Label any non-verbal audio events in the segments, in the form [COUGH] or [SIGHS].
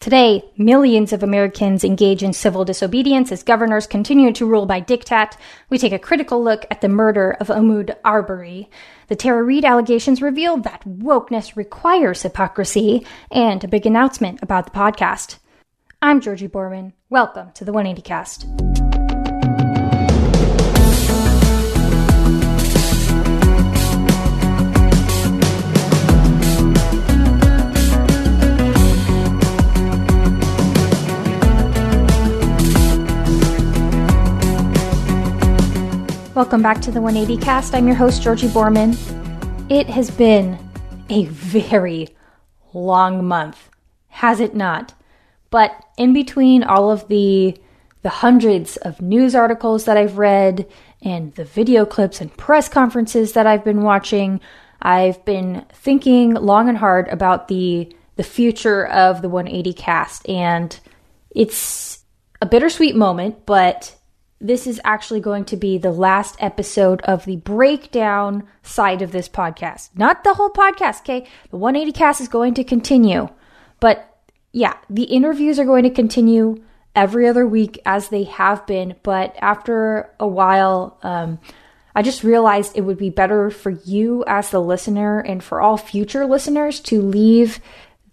Today, millions of Americans engage in civil disobedience as governors continue to rule by diktat. We take a critical look at the murder of Ahmaud Arbery. The Tara Reade allegations reveal that wokeness requires hypocrisy, and a big announcement about the podcast. I'm Georgi Boorman. Welcome to the 180 Cast. Welcome back to the 180 Cast. I'm your host, Georgi Boorman. It has been a very long month, has it not? But in between all of the the hundreds of news articles that I've read and the video clips and press conferences that I've been watching, I've been thinking long and hard about the the future of the 180 cast and it's a bittersweet moment, but this is actually going to be the last episode of the breakdown side of this podcast. Not the whole podcast, okay? The 180 cast is going to continue. But yeah, the interviews are going to continue every other week as they have been. But after a while, um, I just realized it would be better for you as the listener and for all future listeners to leave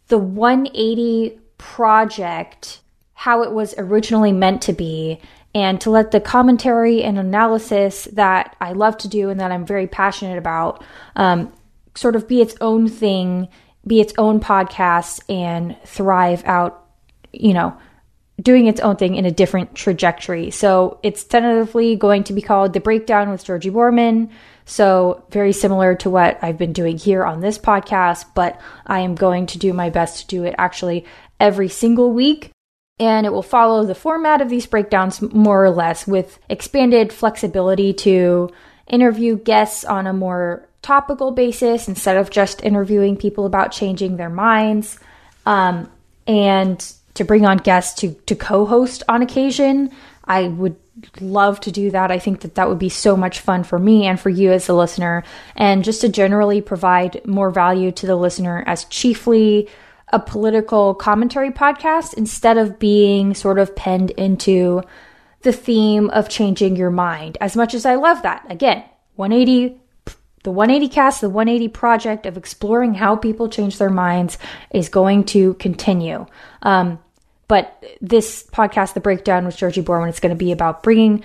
the 180 project how it was originally meant to be and to let the commentary and analysis that I love to do and that I'm very passionate about um, sort of be its own thing, be its own podcast, and thrive out, you know, doing its own thing in a different trajectory. So it's tentatively going to be called The Breakdown with Georgi Boorman. So, very similar to what I've been doing here on this podcast, but I am going to do my best to do it actually every single week and it will follow the format of these breakdowns more or less with expanded flexibility to interview guests on a more topical basis instead of just interviewing people about changing their minds um, and to bring on guests to, to co-host on occasion. I would love to do that. I think that that would be so much fun for me and for you as a listener and just to generally provide more value to the listener as chiefly a political commentary podcast instead of being sort of penned into the theme of changing your mind. As much as I love that, again, 180 the 180 cast, the 180 project of exploring how people change their minds is going to continue. Um, but this podcast, The Breakdown with Georgi Boorman, is going to be about bringing,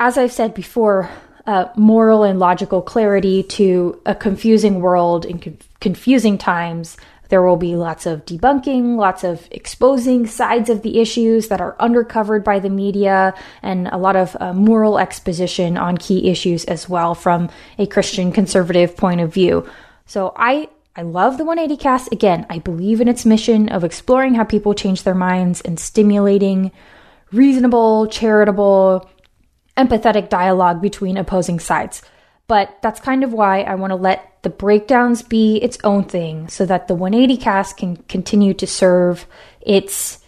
as I've said before, uh, moral and logical clarity to a confusing world in conf- confusing times there will be lots of debunking, lots of exposing sides of the issues that are undercovered by the media, and a lot of uh, moral exposition on key issues as well from a Christian conservative point of view. So I I love the 180 cast. Again, I believe in its mission of exploring how people change their minds and stimulating reasonable, charitable, empathetic dialogue between opposing sides. But that's kind of why I want to let the breakdowns be its own thing so that the 180 cast can continue to serve its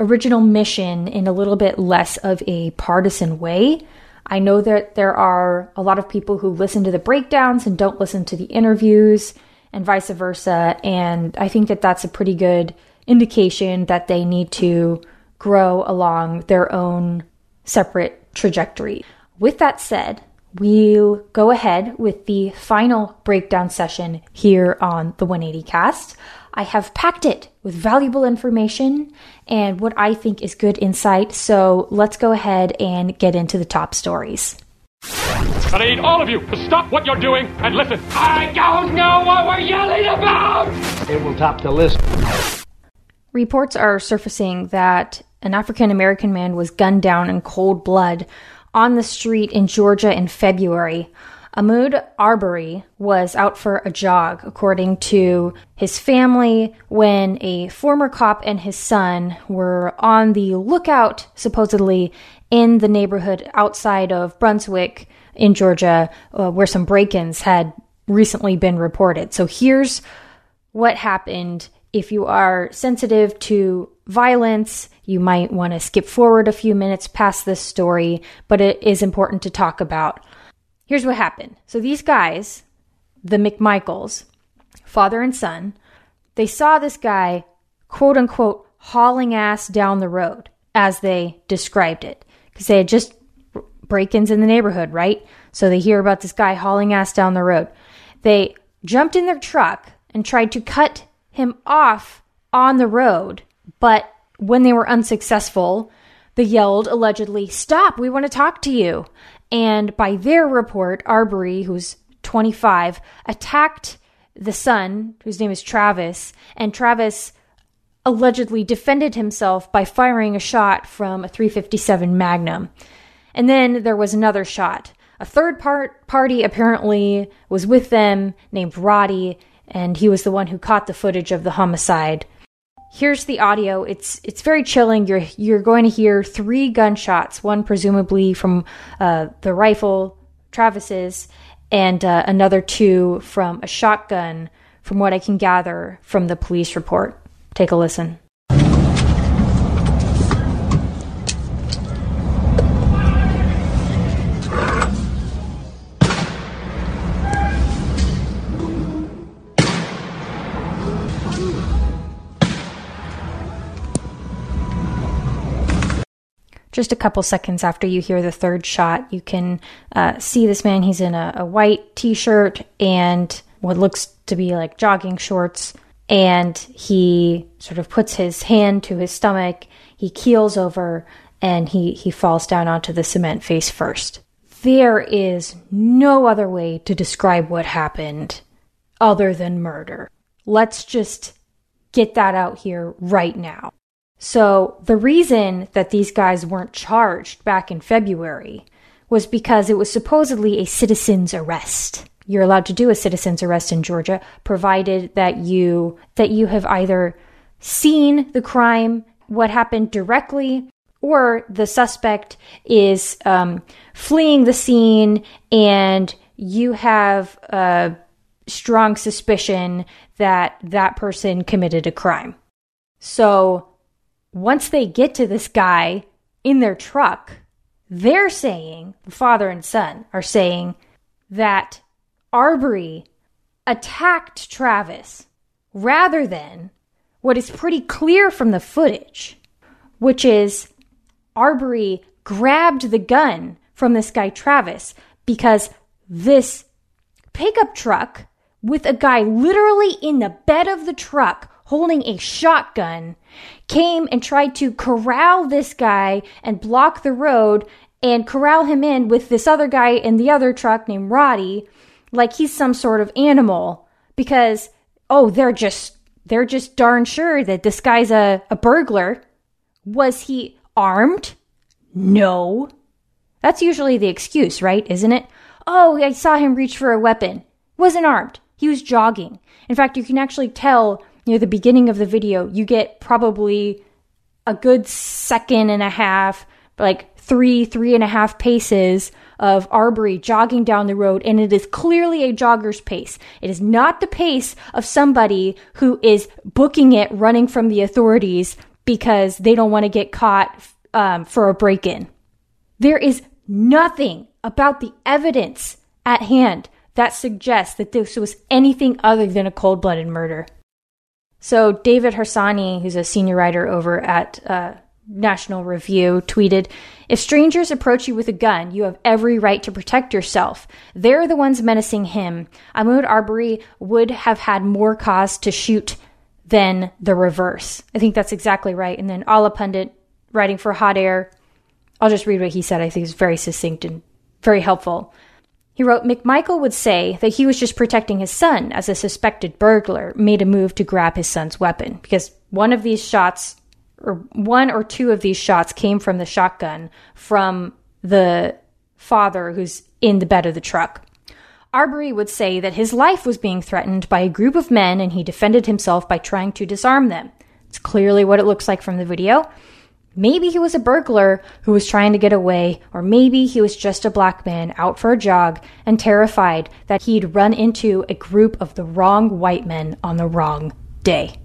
original mission in a little bit less of a partisan way. I know that there are a lot of people who listen to the breakdowns and don't listen to the interviews and vice versa. And I think that that's a pretty good indication that they need to grow along their own separate trajectory. With that said, we'll go ahead with the final breakdown session here on the 180 cast. I have packed it with valuable information and what I think is good insight. So let's go ahead and get into the top stories. I need all of you to stop what you're doing and listen. I don't know what we're yelling about! It will top the list. Reports are surfacing that an African American man was gunned down in cold blood on the street in Georgia in February. Ahmaud Arbery was out for a jog, according to his family, when a former cop and his son were on the lookout, supposedly, in the neighborhood outside of Brunswick in Georgia, uh, where some break ins had recently been reported. So here's what happened. If you are sensitive to violence, you might want to skip forward a few minutes past this story, but it is important to talk about. Here's what happened. So these guys, the McMichaels, father and son, they saw this guy, quote unquote, hauling ass down the road, as they described it, because they had just break ins in the neighborhood, right? So they hear about this guy hauling ass down the road. They jumped in their truck and tried to cut him off on the road, but when they were unsuccessful, they yelled allegedly, Stop, we want to talk to you. And by their report, Arbery, who's 25, attacked the son, whose name is Travis, and Travis allegedly defended himself by firing a shot from a 357 Magnum. And then there was another shot. A third part party apparently was with them named Roddy, and he was the one who caught the footage of the homicide. Here's the audio. It's it's very chilling. You're you're going to hear three gunshots, one presumably from uh, the rifle Travis's, and uh, another two from a shotgun. From what I can gather from the police report, take a listen. Just a couple seconds after you hear the third shot, you can uh, see this man. He's in a, a white t shirt and what looks to be like jogging shorts. And he sort of puts his hand to his stomach. He keels over and he, he falls down onto the cement face first. There is no other way to describe what happened other than murder. Let's just get that out here right now. So the reason that these guys weren't charged back in February was because it was supposedly a citizen's arrest. You're allowed to do a citizen's arrest in Georgia provided that you that you have either seen the crime, what happened directly, or the suspect is um, fleeing the scene and you have a strong suspicion that that person committed a crime. So once they get to this guy in their truck, they're saying, the father and son are saying that Arbery attacked Travis rather than what is pretty clear from the footage, which is Arbery grabbed the gun from this guy Travis because this pickup truck with a guy literally in the bed of the truck holding a shotgun came and tried to corral this guy and block the road and corral him in with this other guy in the other truck named Roddy like he's some sort of animal. Because oh they're just they're just darn sure that this guy's a, a burglar. Was he armed? No. That's usually the excuse right isn't it? Oh i saw him reach for a weapon. Wasn't armed. He was jogging. In fact you can actually tell near the beginning of the video, you get probably a good second and a half, like three, three and a half paces of Arbery jogging down the road, and it is clearly a jogger's pace. It is not the pace of somebody who is booking it running from the authorities because they don't want to get caught um, for a break in. There is nothing about the evidence at hand that suggests that this was anything other than a cold blooded murder. So David Harsanyi, who's a senior writer over at uh, National Review, tweeted, If strangers approach you with a gun, you have every right to protect yourself. They're the ones menacing him. Ahmaud Arbery would have had more cause to shoot than the reverse. I think that's exactly right. And then Allahpundit, writing for Hot Air, I'll just read what he said. I think it's very succinct and very helpful. He wrote McMichael would say that he was just protecting his son as a suspected burglar made a move to grab his son's weapon because one of these shots or one or two of these shots came from the shotgun from the father who's in the bed of the truck. Arbery would say that his life was being threatened by a group of men and he defended himself by trying to disarm them. It's clearly what it looks like from the video. Maybe he was a burglar who was trying to get away, or maybe he was just a black man out for a jog and terrified that he'd run into a group of the wrong white men on the wrong day.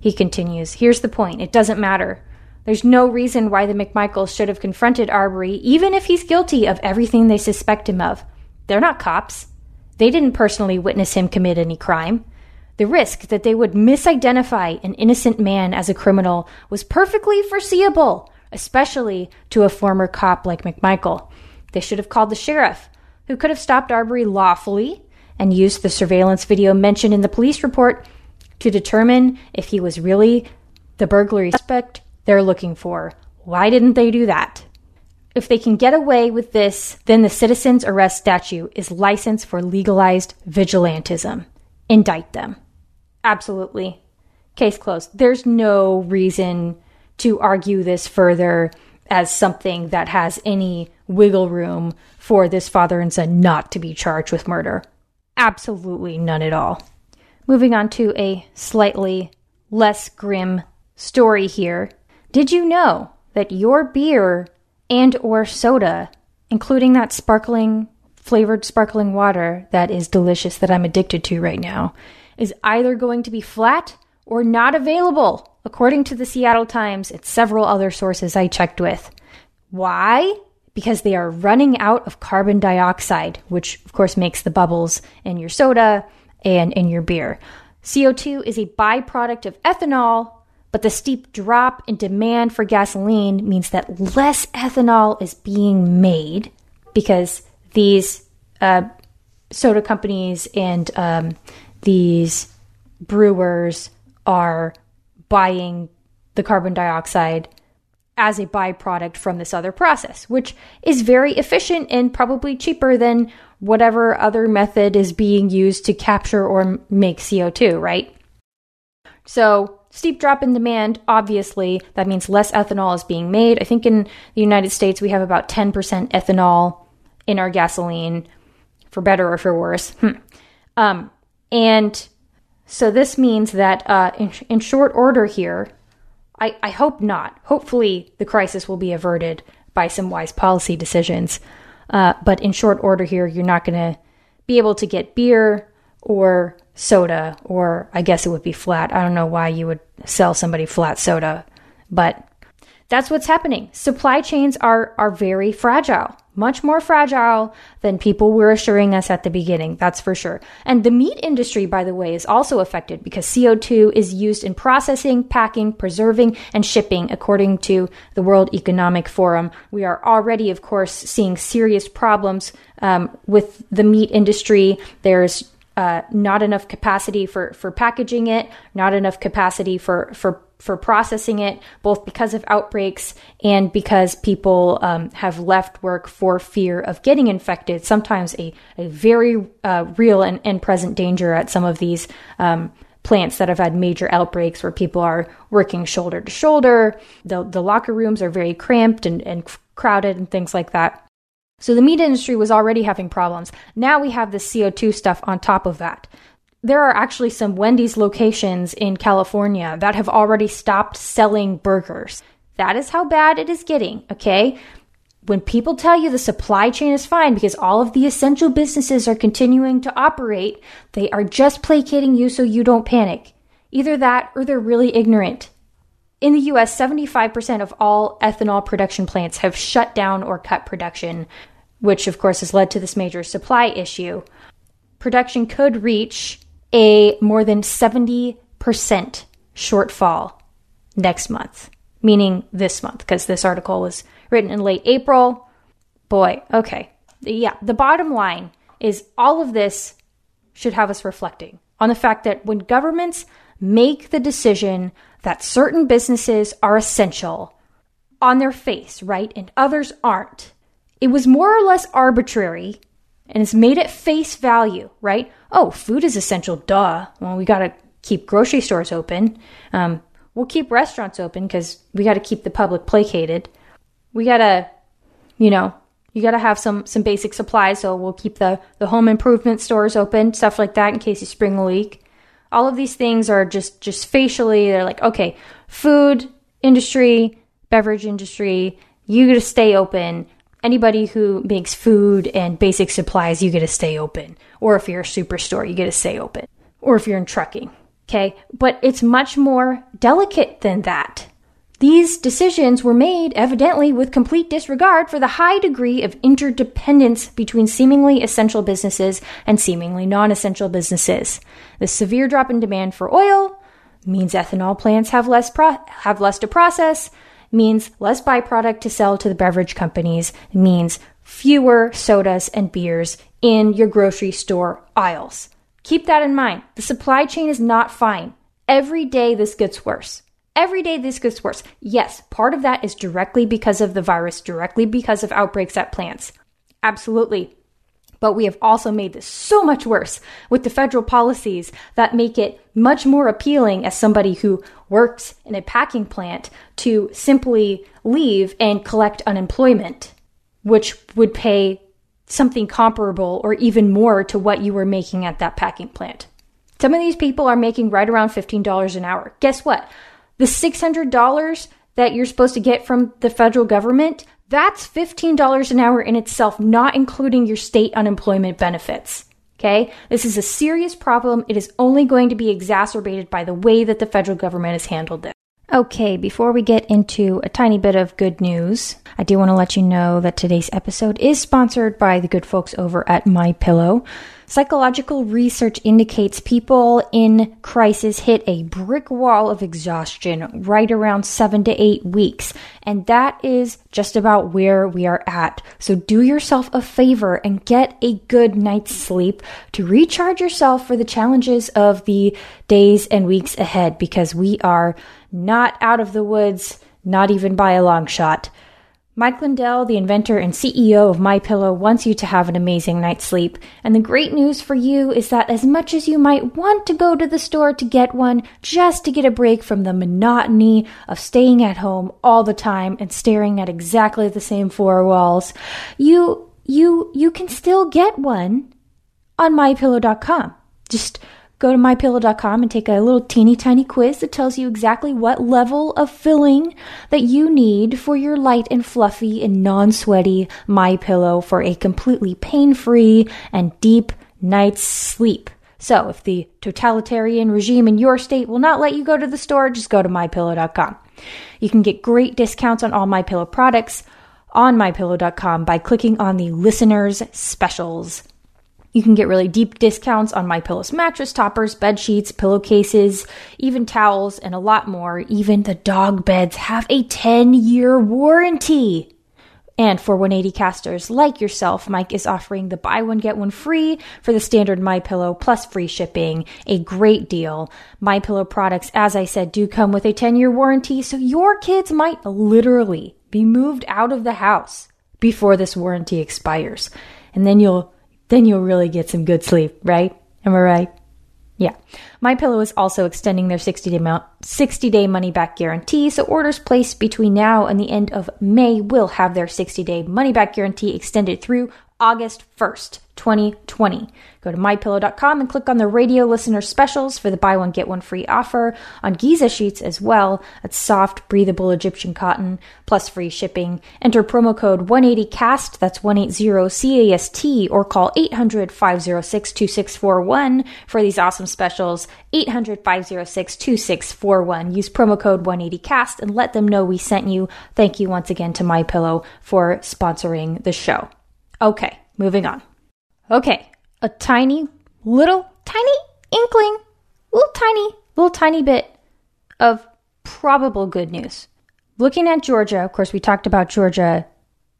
He continues, Here's the point it doesn't matter. There's no reason why the McMichaels should have confronted Arbery, even if he's guilty of everything they suspect him of. They're not cops. They didn't personally witness him commit any crime. The risk that they would misidentify an innocent man as a criminal was perfectly foreseeable, especially to a former cop like McMichael. They should have called the sheriff, who could have stopped Arbery lawfully and used the surveillance video mentioned in the police report to determine if he was really the burglary suspect they're looking for. Why didn't they do that? If they can get away with this, then the citizen's arrest statute is license for legalized vigilantism. Indict them. Absolutely. Case closed. There's no reason to argue this further as something that has any wiggle room for this father and son not to be charged with murder. Absolutely none at all. Moving on to a slightly less grim story here. Did you know that your beer and or soda, including that sparkling flavored sparkling water that is delicious that I'm addicted to right now, is either going to be flat or not available, according to the Seattle Times and several other sources I checked with. Why? Because they are running out of carbon dioxide, which of course makes the bubbles in your soda and in your beer. CO2 is a byproduct of ethanol, but the steep drop in demand for gasoline means that less ethanol is being made because these uh, soda companies and um, these brewers are buying the carbon dioxide as a byproduct from this other process, which is very efficient and probably cheaper than whatever other method is being used to capture or make CO2, right? So, steep drop in demand, obviously, that means less ethanol is being made. I think in the United States we have about 10% ethanol in our gasoline, for better or for worse. Hmm. Um, and so this means that uh, in, in short order here, I, I hope not. Hopefully, the crisis will be averted by some wise policy decisions. Uh, but in short order here, you're not going to be able to get beer or soda, or I guess it would be flat. I don't know why you would sell somebody flat soda, but that's what's happening. Supply chains are are very fragile much more fragile than people were assuring us at the beginning, that's for sure. And the meat industry, by the way, is also affected because CO2 is used in processing, packing, preserving, and shipping, according to the World Economic Forum. We are already, of course, seeing serious problems um, with the meat industry. There's uh, not enough capacity for, for packaging it, not enough capacity for, for for processing it, both because of outbreaks and because people um, have left work for fear of getting infected. Sometimes a, a very uh, real and, and, present danger at some of these um, plants that have had major outbreaks where people are working shoulder to shoulder. The, the locker rooms are very cramped and, and crowded and things like that. So the meat industry was already having problems. Now we have the CO2 stuff on top of that there are actually some Wendy's locations in California that have already stopped selling burgers. That is how bad it is getting, okay? When people tell you the supply chain is fine because all of the essential businesses are continuing to operate, they are just placating you so you don't panic. Either that or they're really ignorant. In the US, 75% of all ethanol production plants have shut down or cut production, which of course has led to this major supply issue. Production could reach a more than 70% shortfall next month, meaning this month, because this article was written in late April. Boy, okay. Yeah, the bottom line is all of this should have us reflecting on the fact that when governments make the decision that certain businesses are essential on their face, right, and others aren't, it was more or less arbitrary and it's made at face value, right? Oh, food is essential, duh. Well, we got to keep grocery stores open. Um, we'll keep restaurants open because we got to keep the public placated. We got to, you know, You got to have some some basic supplies. So we'll keep the the home improvement stores open, stuff like that, in case you spring a leak. All of these things are just just facially. They're like, okay, food industry, beverage industry, you got to stay open. Anybody who makes food and basic supplies, you get to stay open. Or if you're a superstore, you get to stay open. Or if you're in trucking, okay. But it's much more delicate than that. These decisions were made evidently with complete disregard for the high degree of interdependence between seemingly essential businesses and seemingly non essential businesses. The severe drop in demand for oil means ethanol plants have less, pro- have less to process, means less byproduct to sell to the beverage companies, means fewer sodas and beers in your grocery store aisles. Keep that in mind. The supply chain is not fine. Every day this gets worse. Every day this gets worse. Yes, part of that is directly because of the virus, directly because of outbreaks at plants. Absolutely. But we have also made this so much worse with the federal policies that make it much more appealing as somebody who works in a packing plant to simply leave and collect unemployment, which would pay something comparable or even more to what you were making at that packing plant. Some of these people are making right around $15 an hour. Guess what? The $600 that you're supposed to get from the federal government, that's $15 an hour in itself, not including your state unemployment benefits. Okay? This is a serious problem. It is only going to be exacerbated by the way that the federal government has handled this. Okay, before we get into a tiny bit of good news, I do want to let you know that today's episode is sponsored by the good folks over at My Pillow. Psychological research indicates people in crisis hit a brick wall of exhaustion right around seven to eight weeks. And that is just about where we are at. So do yourself a favor and get a good night's sleep to recharge yourself for the challenges of the days and weeks ahead because we are not out of the woods, not even by a long shot. Mike Lindell, the inventor and CEO of MyPillow, wants you to have an amazing night's sleep. And the great news for you is that as much as you might want to go to the store to get one, just to get a break from the monotony of staying at home all the time and staring at exactly the same four walls, you you you can still get one on mypillow.com. Just Go to mypillow.com and take a little teeny tiny quiz that tells you exactly what level of filling that you need for your light and fluffy and non-sweaty My Pillow for a completely pain-free and deep night's sleep. So, if the totalitarian regime in your state will not let you go to the store, just go to mypillow.com. You can get great discounts on all My Pillow products on mypillow.com by clicking on the listeners specials you can get really deep discounts on My Pillow's mattress toppers, bed sheets, pillowcases, even towels, and a lot more. Even the dog beds have a 10 year warranty. And for 180 casters like yourself, Mike is offering the buy one get one free for the standard My Pillow plus free shipping. A great deal. My Pillow products, as I said, do come with a 10 year warranty, so your kids might literally be moved out of the house before this warranty expires. And then you'll then you'll really get some good sleep, right? Am I right? Yeah. My Pillow is also extending their 60 day 60 day money back guarantee, so orders placed between now and the end of May will have their 60 day money back guarantee extended through August 1st, 2020. Go to mypillow.com and click on the radio listener specials for the buy one get one free offer on Giza sheets as well. It's soft, breathable Egyptian cotton plus free shipping. Enter promo code 180cast, that's 180 CAST, or call 800 506 2641 for these awesome specials. 800 506 2641. Use promo code 180cast and let them know we sent you. Thank you once again to My Pillow for sponsoring the show. Okay, moving on. Okay, a tiny, little, tiny inkling, little tiny, little tiny bit of probable good news. Looking at Georgia, of course, we talked about Georgia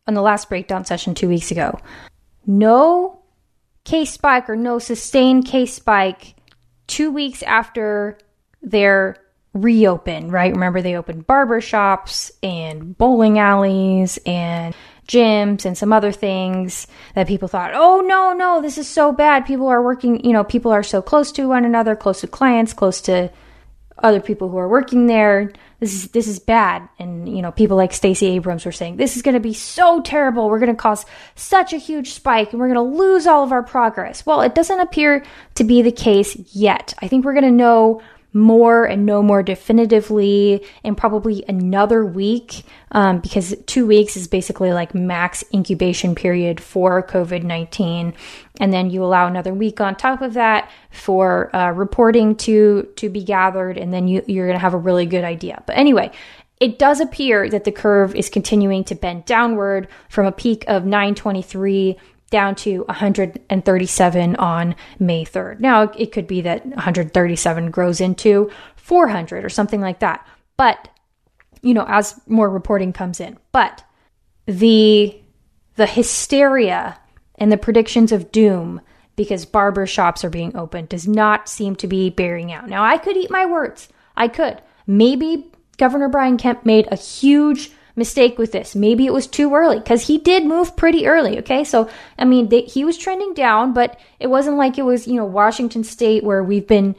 on the last breakdown session two weeks ago. No case spike or no sustained case spike two weeks after their reopen, right? Remember, they opened barber shops and bowling alleys and gyms and some other things that people thought, oh no, no, this is so bad. People are working, you know, people are so close to one another, close to clients, close to other people who are working there. this is this is bad and you know people like Stacey Abrams were saying this is going to be so terrible we're going to cause such a huge spike and we're going to lose all of our progress well it doesn't appear to be the case yet i think we're going to know more and know more definitively in probably another week um, because two weeks is basically like max incubation period for covid-19 and then you allow another week on top of that for uh, reporting to to be gathered and then you, you're going to have a really good idea. But anyway it does appear that the curve is continuing to bend downward from a peak of 923 down to 137 on May 3rd. Now, it could be that 137 grows into 400 or something like that. But, you know, as more reporting comes in, but the the hysteria and the predictions of doom because barber shops are being opened does not seem to be bearing out. Now, I could eat my words. I could. Maybe Governor Brian Kemp made a huge mistake with this. Maybe it was too early because he did move pretty early. Okay. So, I mean, they, he was trending down, but it wasn't like it was, you know, Washington State where we've been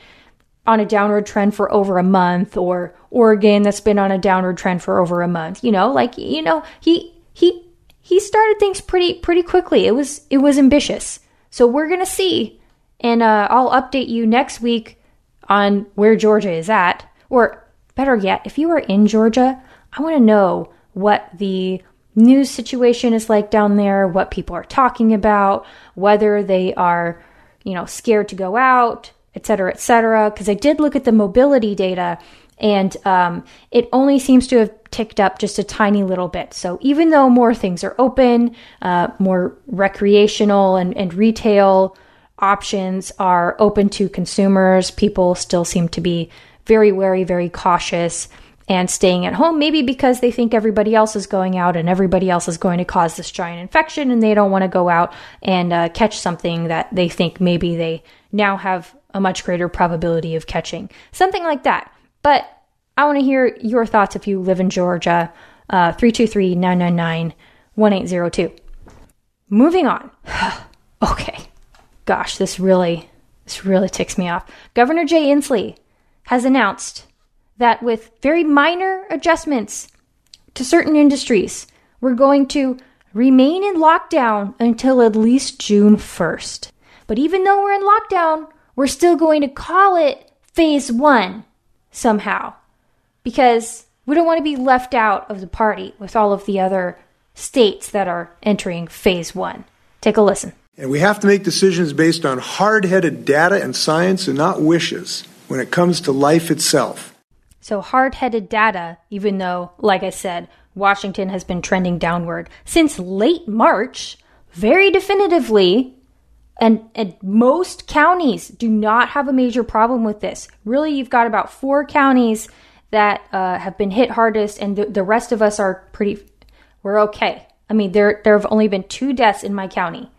on a downward trend for over a month or Oregon that's been on a downward trend for over a month. You know, like, you know, he, he, he started things pretty, pretty quickly. It was, it was ambitious. So we're going to see. And uh, I'll update you next week on where Georgia is at. Or better yet, if you are in Georgia, I want to know what the news situation is like down there, what people are talking about, whether they are, you know, scared to go out, et cetera, et cetera. Because I did look at the mobility data and um, it only seems to have ticked up just a tiny little bit. So even though more things are open, uh, more recreational and, and retail options are open to consumers, people still seem to be very wary, very cautious and staying at home, maybe because they think everybody else is going out and everybody else is going to cause this giant infection and they don't want to go out and uh, catch something that they think maybe they now have a much greater probability of catching. Something like that. But I want to hear your thoughts if you live in Georgia. Uh, 323 999 1802. Moving on. [SIGHS] okay. Gosh, this really, this really ticks me off. Governor Jay Inslee has announced that with very minor adjustments to certain industries, we're going to remain in lockdown until at least June 1st. But even though we're in lockdown, we're still going to call it phase one somehow because we don't want to be left out of the party with all of the other states that are entering phase one. Take a listen. And we have to make decisions based on hard headed data and science and not wishes when it comes to life itself. So hard headed data, even though, like I said, Washington has been trending downward since late March, very definitively. And, and most counties do not have a major problem with this. Really, you've got about four counties that uh, have been hit hardest, and the, the rest of us are pretty, we're okay. I mean, there, there have only been two deaths in my county.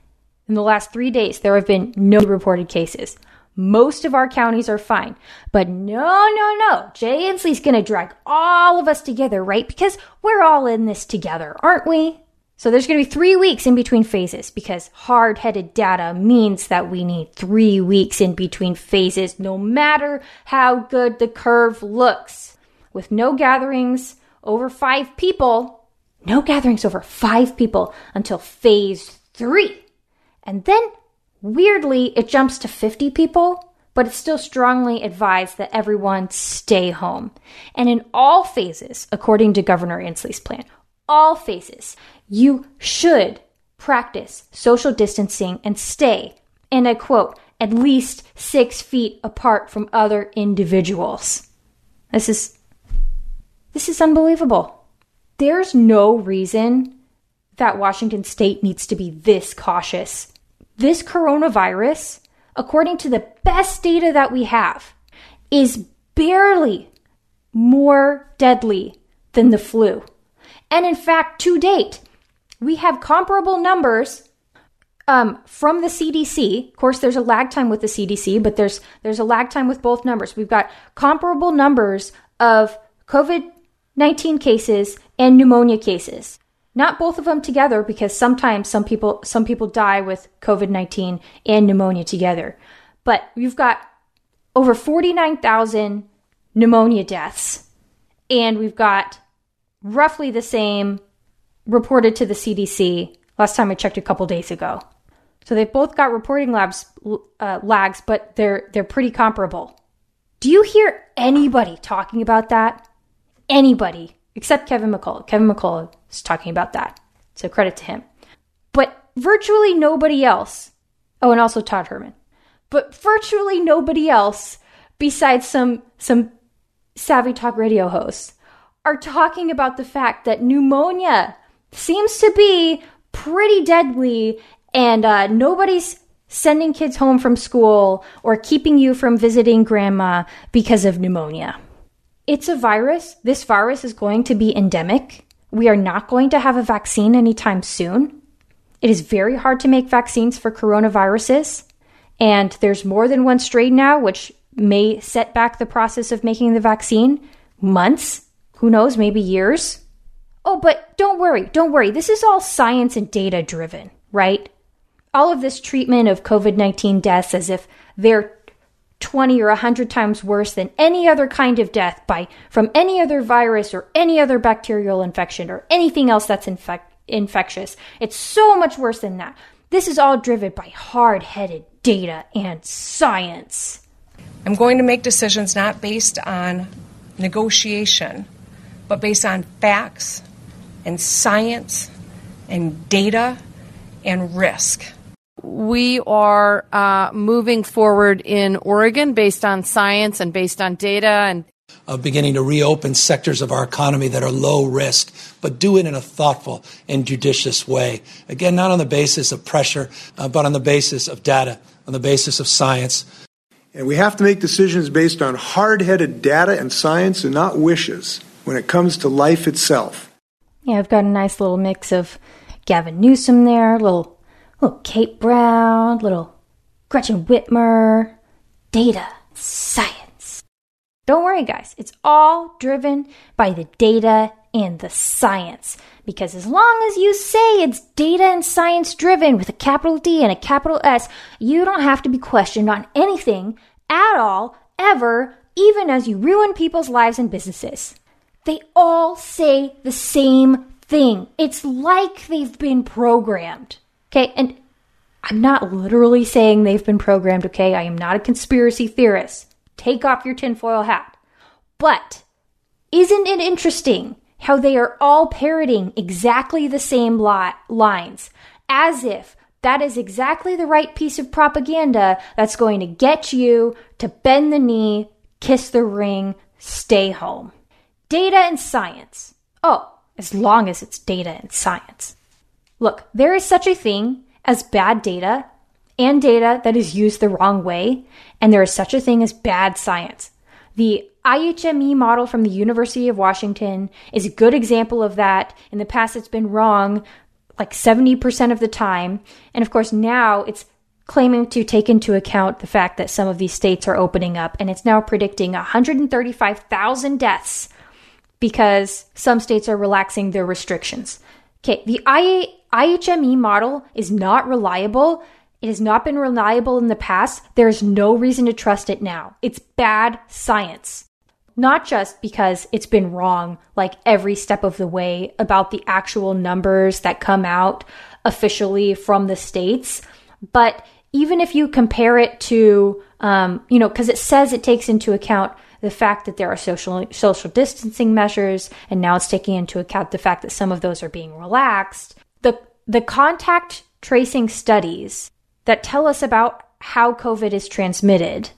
In the last three days, there have been no reported cases. Most of our counties are fine. But no, no, no. Jay Inslee's going to drag all of us together, right? Because we're all in this together, aren't we? So there's going to be three weeks in between phases because hard headed data means that we need three weeks in between phases, no matter how good the curve looks. With no gatherings over five people, no gatherings over five people until phase three. And then Weirdly, it jumps to 50 people, but it's still strongly advised that everyone stay home. And in all phases, according to Governor Inslee's plan, all phases, you should practice social distancing and stay, and I quote, at least six feet apart from other individuals. This is this is unbelievable. There's no reason that Washington state needs to be this cautious this coronavirus, according to the best data that we have, is barely more deadly than the flu. And in fact, to date, we have comparable numbers um, from the CDC. Of course, there's a lag time with the CDC, but there's there's a lag time with both numbers. We've got comparable numbers of COVID 19 cases and pneumonia cases. Not both of them together because sometimes some people some people die with COVID-19 and pneumonia together. But you've got over 49,000 pneumonia deaths and we've got roughly the same reported to the CDC last time I checked a couple days ago. So they've both got reporting labs uh, lags, but they're they're pretty comparable. Do you hear anybody talking about that? Anybody except Kevin McCullough. Kevin McCullough is talking about that. So credit to him. But virtually nobody else. Oh, and also Todd Herman. But virtually nobody else besides some some savvy talk radio hosts are talking about the fact that pneumonia seems to be pretty deadly and uh, nobody's sending kids home from school or keeping you from visiting grandma because of pneumonia. It's a virus. This virus is going to be endemic. We are not going to have a vaccine anytime soon. It is very hard to make vaccines for coronaviruses. And there's more than one strain now, which may set back the process of making the vaccine months, who knows, maybe years. Oh, but don't worry, don't worry. This is all science and data driven, right? All of this treatment of COVID 19 deaths as if they're 20 or 100 times worse than any other kind of death by from any other virus or any other bacterial infection or anything else that's infect, infectious. It's so much worse than that. This is all driven by hard-headed data and science. I'm going to make decisions not based on negotiation, but based on facts and science and data and risk we are uh, moving forward in Oregon based on science and based on data and of beginning to reopen sectors of our economy that are low risk, but do it in a thoughtful and judicious way. Again, not on the basis of pressure, uh, but on the basis of data, on the basis of science. And we have to make decisions based on hard headed data and science and not wishes when it comes to life itself. Yeah, I've got a nice little mix of Gavin Newsom there, a little little Kate Brown, little Gretchen Whitmer, data, science. Don't worry, guys, it's all driven by the data and the science. Because as long as you say it's data and science driven with a capital D and a capital S, you don't have to be questioned on anything at all, ever, even as you ruin people's lives and businesses. They all say the same thing. It's like they've been programmed. Okay, and I'm not literally saying they've been programmed, okay? I am not a conspiracy theorist. Take off your tinfoil hat. But isn't it interesting how they are all parroting exactly the same li- lines, as if that is exactly the right piece of propaganda that's going to get you to bend the knee, kiss the ring, stay home. Data and science. Oh, as long as it's data and science. Look, there is such a thing as bad data and data that is used the wrong way, and there is such a thing as bad science. The IHME model from the University of Washington is a good example of that. In the past, it's been wrong like 70% of the time. And of course, now it's claiming to take into account the fact that some of these states are opening up, and it's now predicting 135,000 deaths because some states are relaxing their restrictions. Okay, the IA, IHME model is not reliable. It has not been reliable in the past. There is no reason to trust it now. It's bad science. Not just because it's been wrong like every step of the way about the actual numbers that come out officially from the states, but even if you compare it to, um, you know, because it says it takes into account the fact that there are social social distancing measures, and now it's taking into account the fact that some of those are being relaxed. The the contact tracing studies that tell us about how COVID is transmitted,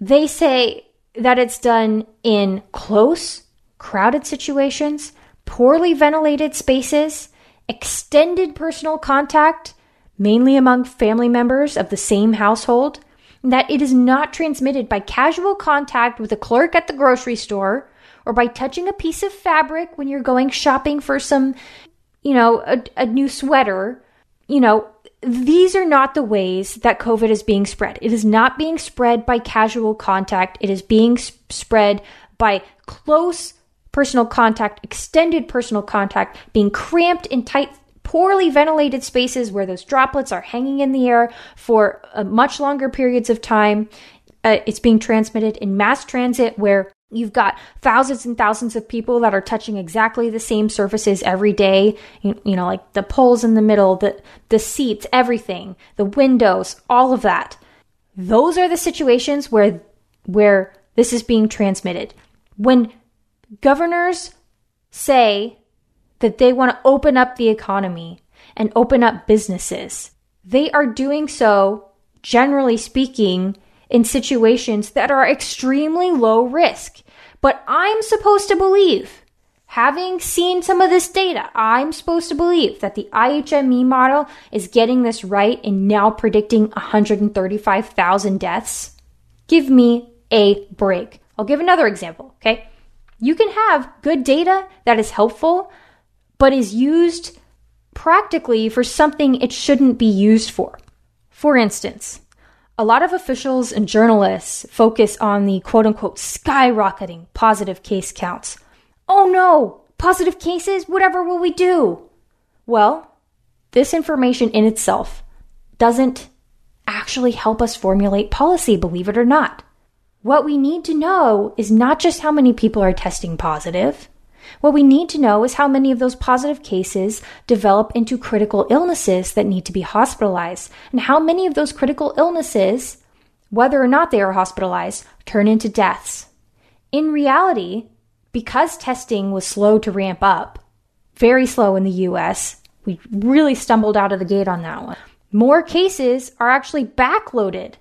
they say that it's done in close, crowded situations, poorly ventilated spaces, extended personal contact, mainly among family members of the same household, that it is not transmitted by casual contact with a clerk at the grocery store or by touching a piece of fabric when you're going shopping for some, you know, a, a new sweater. You know, these are not the ways that COVID is being spread. It is not being spread by casual contact. It is being spread by close personal contact, extended personal contact, being cramped in tight poorly ventilated spaces where those droplets are hanging in the air for uh, much longer periods of time. Uh, it's being transmitted in mass transit where You've got thousands and thousands of people that are touching exactly the same surfaces every day. You, you, know, like the poles in the middle, the, the seats, everything, the windows, all of that. Those are the situations where, where this is being transmitted. When governors say that they want to open up the economy and open up businesses, they are doing so, generally speaking, in situations that are extremely low risk. But I'm supposed to believe, having seen some of this data, I'm supposed to believe that the IHME model is getting this right and now predicting 135,000 deaths. Give me a break. I'll give another example, okay? You can have good data that is helpful, but is used practically for something it shouldn't be used for. For instance, a lot of officials and journalists focus on the quote unquote skyrocketing positive case counts. Oh no! Positive cases? Whatever will we do? Well, this information in itself doesn't actually help us formulate policy, believe it or not. What we need to know is not just how many people are testing positive, what we need to know is how many of those positive cases develop into critical illnesses that need to be hospitalized, and how many of those critical illnesses, whether or not they are hospitalized, turn into deaths. In reality, because testing was slow to ramp up, very slow in the US, we really stumbled out of the gate on that one. More cases are actually backloaded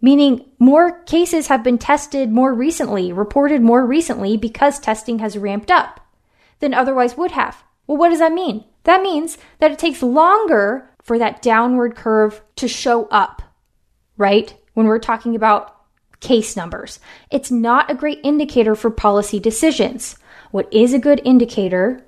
meaning more cases have been tested more recently, reported more recently because testing has ramped up than otherwise would have. Well, what does that mean? That means that it takes longer for that downward curve to show up, right? When we're talking about case numbers, it's not a great indicator for policy decisions. What is a good indicator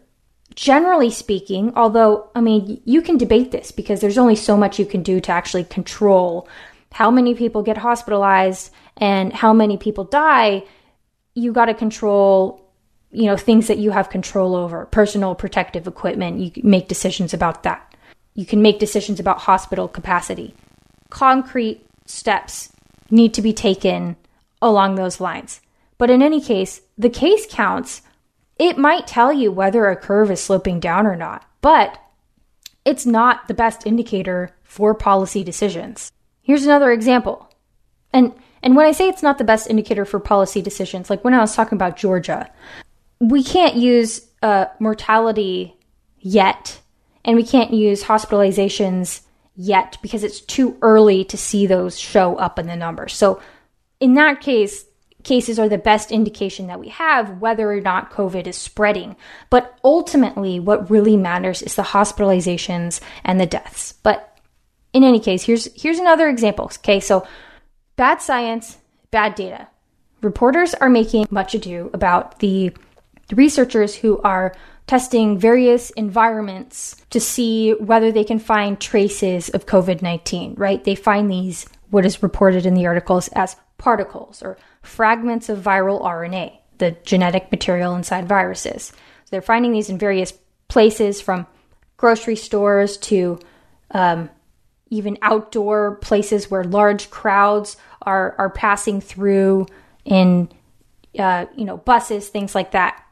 generally speaking, although, I mean, you can debate this because there's only so much you can do to actually control how many people get hospitalized and how many people die, you got to control you know things that you have control over personal protective equipment. You make decisions about that. You can make decisions about hospital capacity. Concrete steps need to be taken along those lines. But in any case the case counts. It might tell you whether a curve is sloping down or not but it's not the best indicator for policy decisions Here's another example. And and when I say it's not the best indicator for policy decisions, like when I was talking about Georgia, we can't use uh, mortality yet, and we can't use hospitalizations yet because it's too early to see those show up in the numbers. So, in that case, cases are the best indication that we have whether or not COVID is spreading. But ultimately, what really matters is the hospitalizations and the deaths. But in any case, here's here's another example. Okay, so bad science, bad data. Reporters are making much ado about the researchers who are testing various environments to see whether they can find traces of COVID 19, right? They find these, what is reported in the articles, as particles or fragments of viral RNA, the genetic material inside viruses. So they're finding these in various places from grocery stores to um, even outdoor places where large crowds are are passing through in uh, you know buses, things like that.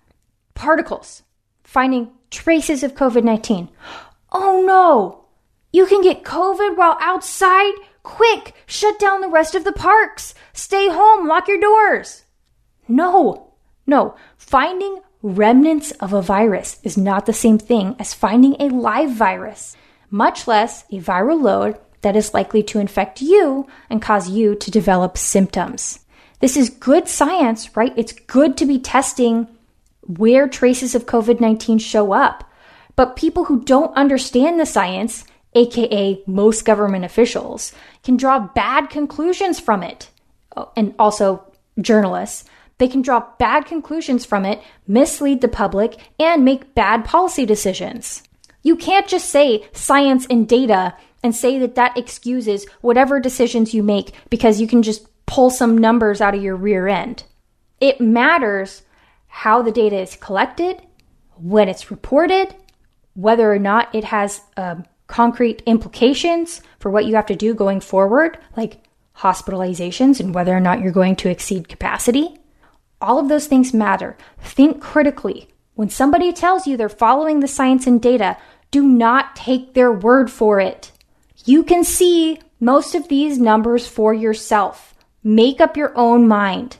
Particles, finding traces of COVID nineteen. Oh no! You can get COVID while outside. Quick, shut down the rest of the parks. Stay home. Lock your doors. No, no. Finding remnants of a virus is not the same thing as finding a live virus much less a viral load that is likely to infect you and cause you to develop symptoms. This is good science, right? It's good to be testing where traces of COVID 19 show up. But people who don't understand the science, aka most government officials, can draw bad conclusions from it. Oh, and also journalists. They can draw bad conclusions from it, mislead the public, and make bad policy decisions. You can't just say science and data and say that that excuses whatever decisions you make because you can just pull some numbers out of your rear end. It matters how the data is collected, when it's reported, whether or not it has um, concrete implications for what you have to do going forward, like hospitalizations and whether or not you're going to exceed capacity. All of those things matter. Think critically. When somebody tells you they're following the science and data, do not take their word for it. You can see most of these numbers for yourself. Make up your own mind.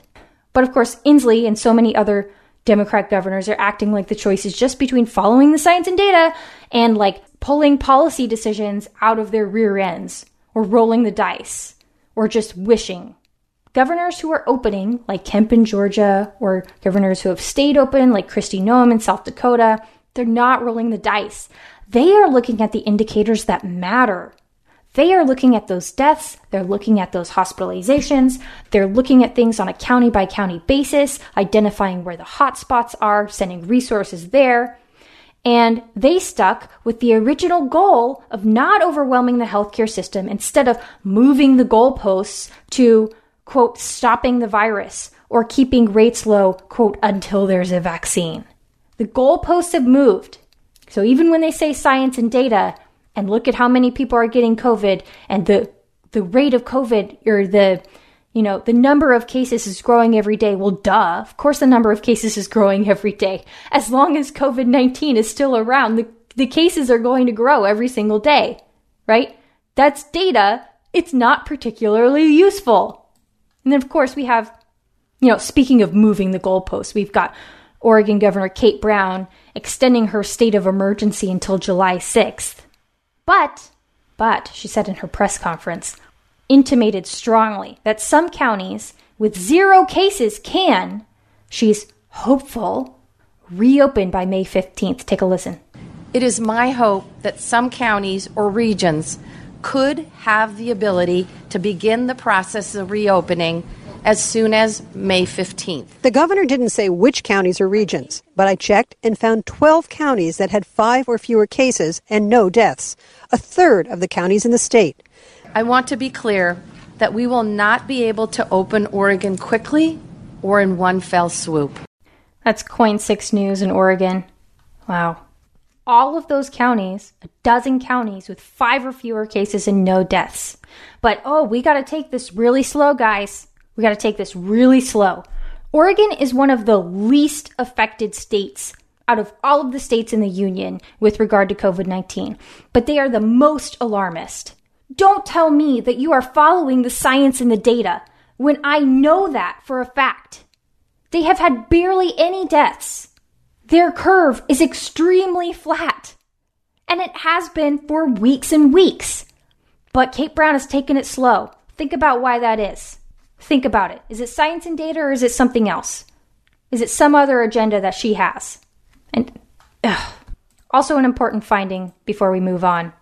But of course, Inslee and so many other Democrat governors are acting like the choice is just between following the science and data and like pulling policy decisions out of their rear ends or rolling the dice or just wishing. Governors who are opening, like Kemp in Georgia, or governors who have stayed open, like Kristi Noem in South Dakota, they're not rolling the dice. They are looking at the indicators that matter. They are looking at those deaths, they're looking at those hospitalizations, they're looking at things on a county by county basis, identifying where the hotspots are, sending resources there. And they stuck with the original goal of not overwhelming the healthcare system instead of moving the goalposts to, quote, stopping the virus or keeping rates low, quote, until there's a vaccine. The goalposts have moved. So even when they say science and data, and look at how many people are getting COVID and the the rate of COVID or the you know the number of cases is growing every day. Well, duh. Of course, the number of cases is growing every day. As long as COVID nineteen is still around, the the cases are going to grow every single day, right? That's data. It's not particularly useful. And then, of course, we have, you know, speaking of moving the goalposts, we've got Oregon Governor Kate Brown extending her state of emergency until July 6th. But, but, she said in her press conference, intimated strongly that some counties with zero cases can, she's hopeful, reopen by May 15th. Take a listen. It is my hope that some counties or regions could have the ability to begin the process of reopening as soon as May 15th. The governor didn't say which counties or regions, but I checked and found 12 counties that had five or fewer cases and no deaths, a third of the counties in the state. I want to be clear that we will not be able to open Oregon quickly or in one fell swoop. That's KOIN 6 News in Oregon. Wow. All of those counties, a dozen counties with five or fewer cases and no deaths. But oh, we got to take this really slow, guys. We got to take this really slow. Oregon is one of the least affected states out of all of the states in the union with regard to COVID 19, but they are the most alarmist. Don't tell me that you are following the science and the data when I know that for a fact. They have had barely any deaths. Their curve is extremely flat. And it has been for weeks and weeks. But Kate Brown has taken it slow. Think about why that is. Think about it. Is it science and data or is it something else? Is it some other agenda that she has? And ugh. also, an important finding before we move on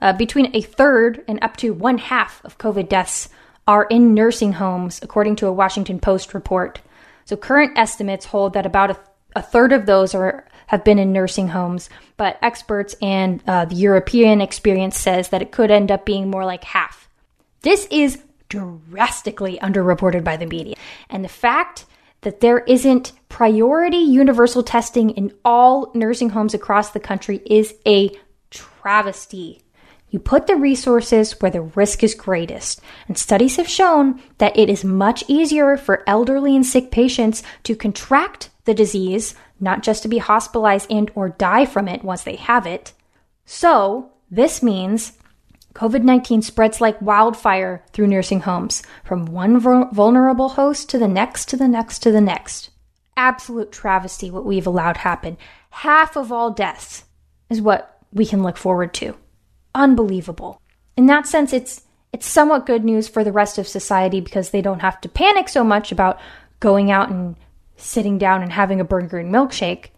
uh, between a third and up to one half of COVID deaths are in nursing homes, according to a Washington Post report. So, current estimates hold that about a, a third of those are have been in nursing homes, but experts and uh, the European experience says that it could end up being more like half. This is drastically underreported by the media. And the fact that there isn't priority universal testing in all nursing homes across the country is a travesty. You put the resources where the risk is greatest. And studies have shown that it is much easier for elderly and sick patients to contract the disease, not just to be hospitalized and or die from it once they have it. So, this means COVID 19 spreads like wildfire through nursing homes, from one vulnerable host to the next, to the next, to the next. Absolute travesty what we've allowed happen. Half of all deaths is what we can look forward to. Unbelievable. In that sense, it's it's somewhat good news for the rest of society because they don't have to panic so much about going out and sitting down and having a burger and milkshake.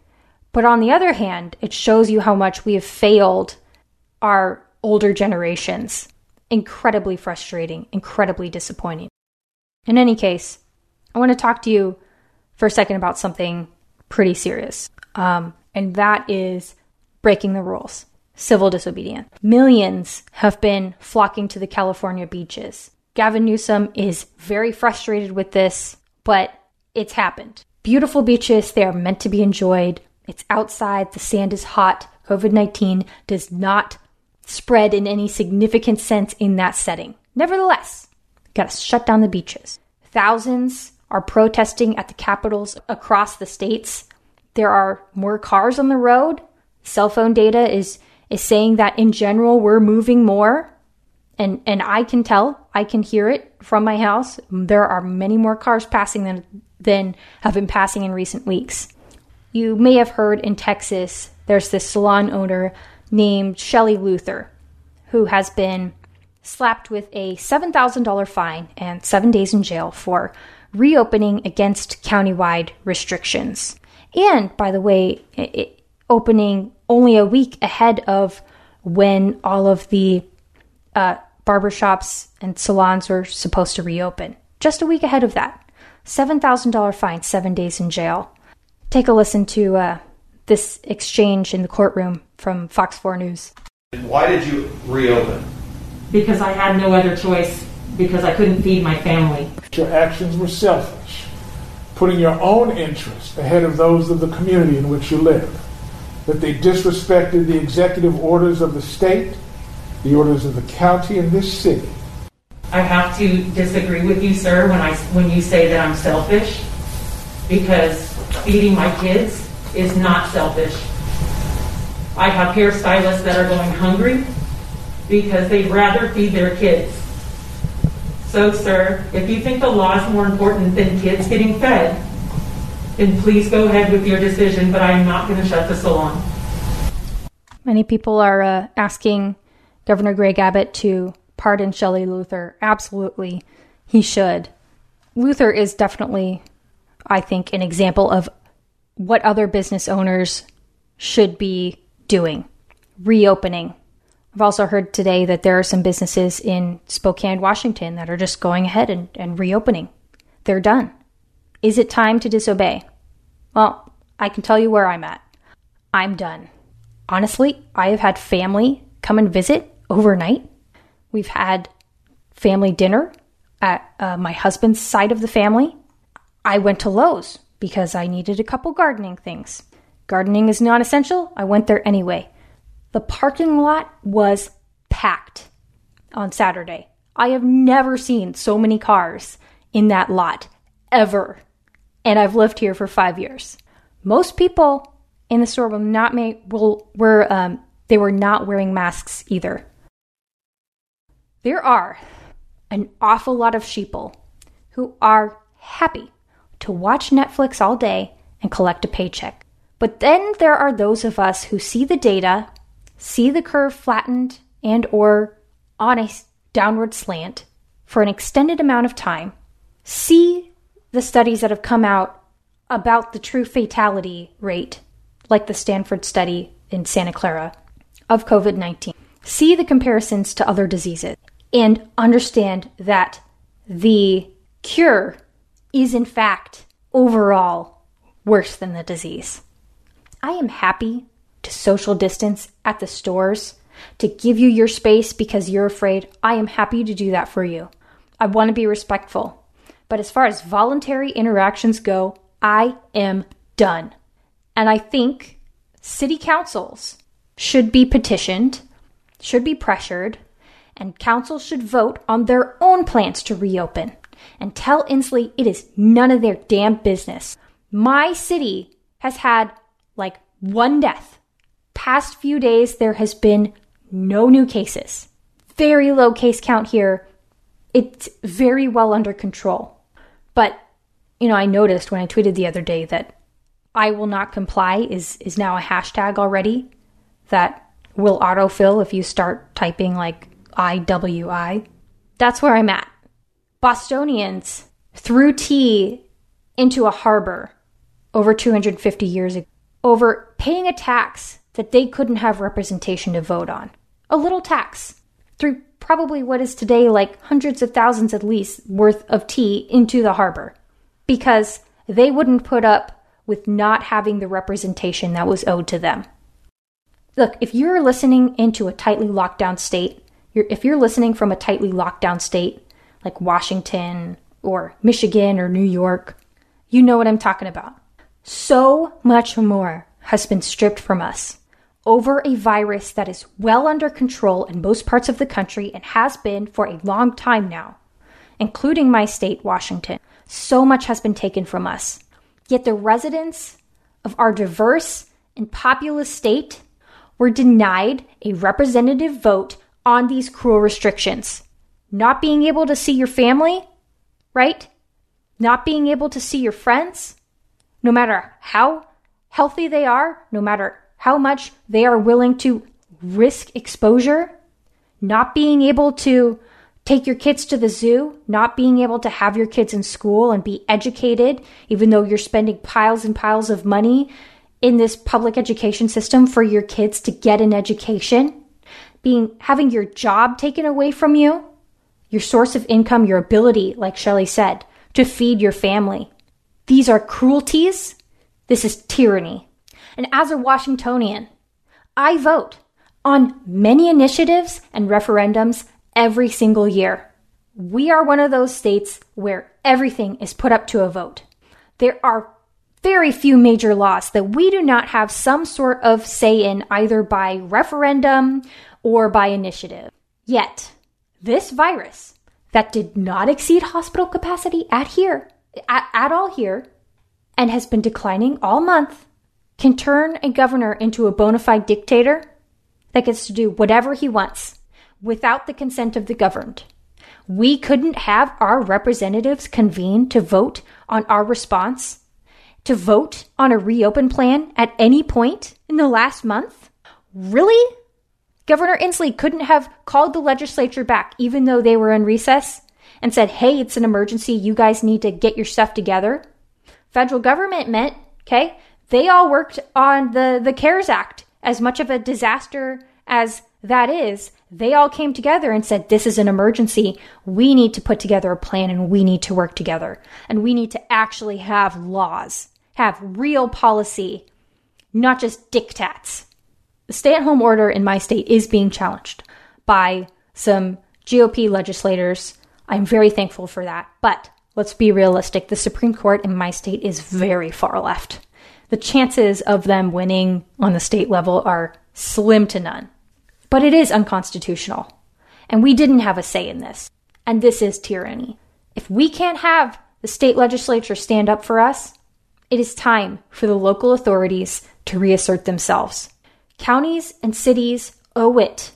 But on the other hand, it shows you how much we have failed our older generations. Incredibly frustrating, incredibly disappointing. In any case, I want to talk to you for a second about something pretty serious, um, and that is breaking the rules, civil disobedience. Millions have been flocking to the California beaches. Gavin Newsom is very frustrated with this, but it's happened. Beautiful beaches, they are meant to be enjoyed. It's outside, the sand is hot. COVID 19 does not spread in any significant sense in that setting. Nevertheless, got to shut down the beaches. Thousands are protesting at the capitals across the states. There are more cars on the road. Cell phone data is is saying that in general we're moving more. And and I can tell, I can hear it from my house. There are many more cars passing than than have been passing in recent weeks. You may have heard in Texas there's this salon owner named Shelley Luther who has been slapped with a $7,000 fine and 7 days in jail for reopening against countywide restrictions. And by the way, it, opening only a week ahead of when all of the uh, barbershops and salons were supposed to reopen. Just a week ahead of that. $7,000 fine, seven days in jail. Take a listen to uh, this exchange in the courtroom from Fox 4 News. Why did you reopen? Because I had no other choice, because I couldn't feed my family. Your actions were selfish, putting your own interests ahead of those of the community in which you live. That they disrespected the executive orders of the state, the orders of the county, and this city. I have to disagree with you, sir, when I when you say that I'm selfish, because feeding my kids is not selfish. I have hairstylists that are going hungry because they'd rather feed their kids. So, sir, if you think the law is more important than kids getting fed, then please go ahead with your decision, but I'm not going to shut the salon. Many people are uh, asking Governor Greg Abbott to pardon Shelley Luther. Absolutely, he should. Luther is definitely, I think, an example of what other business owners should be doing reopening. I've also heard today that there are some businesses in Spokane, Washington that are just going ahead and, and reopening. They're done. Is it time to disobey? Well, I can tell you where I'm at. I'm done. Honestly, I have had family come and visit overnight. We've had family dinner at uh, my husband's side of the family. I went to Lowe's because I needed a couple gardening things. Gardening is non essential. I went there anyway. The parking lot was packed on Saturday. I have never seen so many cars in that lot ever. And I've lived here for five years. Most people in the store will not make will were um, they were not wearing masks either. There are an awful lot of sheeple who are happy to watch Netflix all day and collect a paycheck. But then there are those of us who see the data, see the curve flattened and or on a downward slant for an extended amount of time, see the studies that have come out about the true fatality rate, like the Stanford study in Santa Clara of COVID 19, see the comparisons to other diseases, and understand that the cure is, in fact, overall worse than the disease. I am happy to social distance at the stores, to give you your space because you're afraid. I am happy to do that for you. I want to be respectful. But as far as voluntary interactions go, I am done. And I think city councils should be petitioned, should be pressured, and council should vote on their own plans to reopen and tell Inslee it is none of their damn business. My city has had like one death. Past few days, there has been no new cases. Very low case count here. It's very well under control. But, you know, I noticed when I tweeted the other day that I will not comply is, is now a hashtag already that will autofill if you start typing like IWI. That's where I'm at. Bostonians threw tea into a harbor over 250 years ago over paying a tax that they couldn't have representation to vote on. A little tax through probably what is today like hundreds of thousands at least worth of tea into the harbor because they wouldn't put up with not having the representation that was owed to them. Look, if you're listening into a tightly locked down state, you're, if you're listening from a tightly locked down state like Washington or Michigan or New York, you know what I'm talking about. So much more has been stripped from us over a virus that is well under control in most parts of the country and has been for a long time now, including my state, Washington. So much has been taken from us. Yet the residents of our diverse and populous state were denied a representative vote on these cruel restrictions. Not being able to see your family, right? Not being able to see your friends, no matter how healthy they are, no matter how much they are willing to risk exposure, not being able to take your kids to the zoo, not being able to have your kids in school and be educated, even though you're spending piles and piles of money in this public education system for your kids to get an education, being having your job taken away from you, your source of income, your ability, like Shelley said, to feed your family. These are cruelties. This is tyranny. And as a Washingtonian, I vote on many initiatives and referendums every single year. We are one of those states where everything is put up to a vote. There are very few major laws that we do not have some sort of say in either by referendum or by initiative. Yet, this virus that did not exceed hospital capacity at here, at, at all here, and has been declining all month, can turn a governor into a bona fide dictator that gets to do whatever he wants without the consent of the governed. We couldn't have our representatives convene to vote on our response, to vote on a reopen plan at any point in the last month? Really? Governor Inslee couldn't have called the legislature back, even though they were in recess, and said, hey, it's an emergency. You guys need to get your stuff together. Federal government meant, okay, they all worked on the, the CARES Act. As much of a disaster as that is, they all came together and said, This is an emergency. We need to put together a plan and we need to work together. And we need to actually have laws, have real policy, not just diktats. The stay at home order in my state is being challenged by some GOP legislators. I'm very thankful for that. But let's be realistic the Supreme Court in my state is very far left. The chances of them winning on the state level are slim to none. But it is unconstitutional. And we didn't have a say in this. And this is tyranny. If we can't have the state legislature stand up for us, it is time for the local authorities to reassert themselves. Counties and cities owe it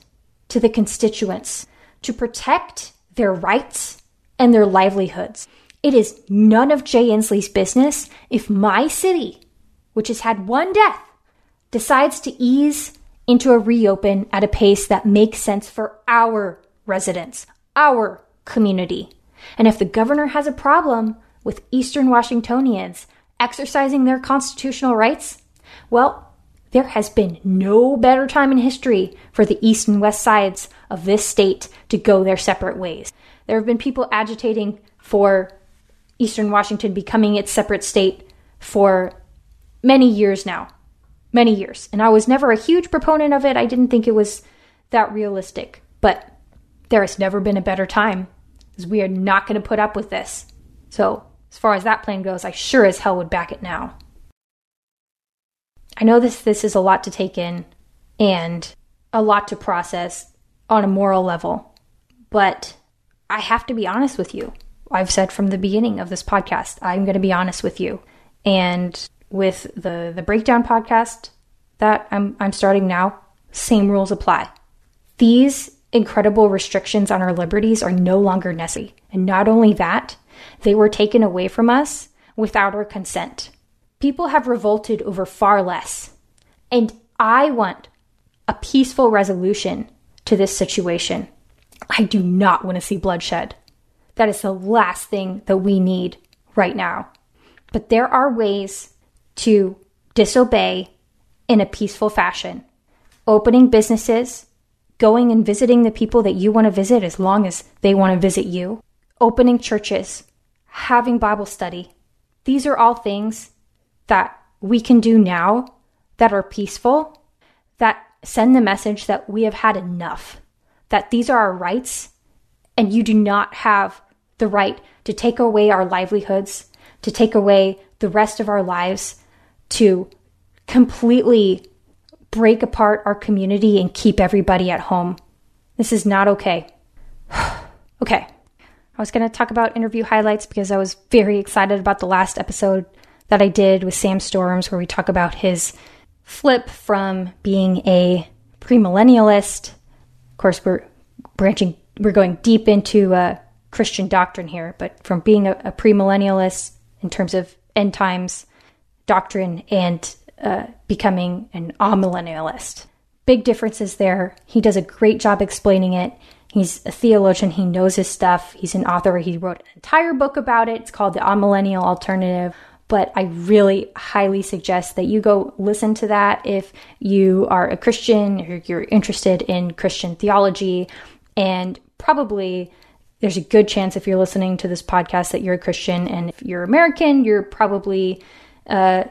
to the constituents to protect their rights and their livelihoods. It is none of Jay Inslee's business if my city, which has had one death, decides to ease into a reopen at a pace that makes sense for our residents, our community. And if the governor has a problem with Eastern Washingtonians exercising their constitutional rights, well, there has been no better time in history for the east and west sides of this state to go their separate ways. There have been people agitating for Eastern Washington becoming its separate state for many years now. Many years. And I was never a huge proponent of it. I didn't think it was that realistic. But there has never been a better time because we are not going to put up with this. So, as far as that plan goes, I sure as hell would back it now. I know this this is a lot to take in and a lot to process on a moral level, but I have to be honest with you. I've said from the beginning of this podcast, I'm going to be honest with you. And with the the breakdown podcast that I'm I'm starting now, same rules apply. These incredible restrictions on our liberties are no longer necessary. And not only that, they were taken away from us without our consent. People have revolted over far less. And I want a peaceful resolution to this situation. I do not want to see bloodshed. That is the last thing that we need right now. But there are ways to disobey in a peaceful fashion. Opening businesses, going and visiting the people that you want to visit as long as they want to visit you, opening churches, having Bible study. These are all things that we can do now that are peaceful, that send the message that we have had enough, that these are our rights, and you do not have the right to take away our livelihoods, to take away the rest of our lives, to completely break apart our community and keep everybody at home. This is not okay. [SIGHS] okay. I was going to talk about interview highlights because I was very excited about the last episode that I did with Sam Storms, where we talk about his flip from being a premillennialist. Of course, we're branching, we're going deep into uh, Christian doctrine here, but from being a, a premillennialist in terms of end times doctrine and uh, becoming an amillennialist. Big differences there. He does a great job explaining it. He's a theologian. He knows his stuff. He's an author. He wrote an entire book about it. It's called The Amillennial Alternative. But I really highly suggest that you go listen to that if you are a Christian or you're interested in Christian theology. And probably there's a good chance if you're listening to this podcast that you're a Christian. And if you're American, you're probably uh,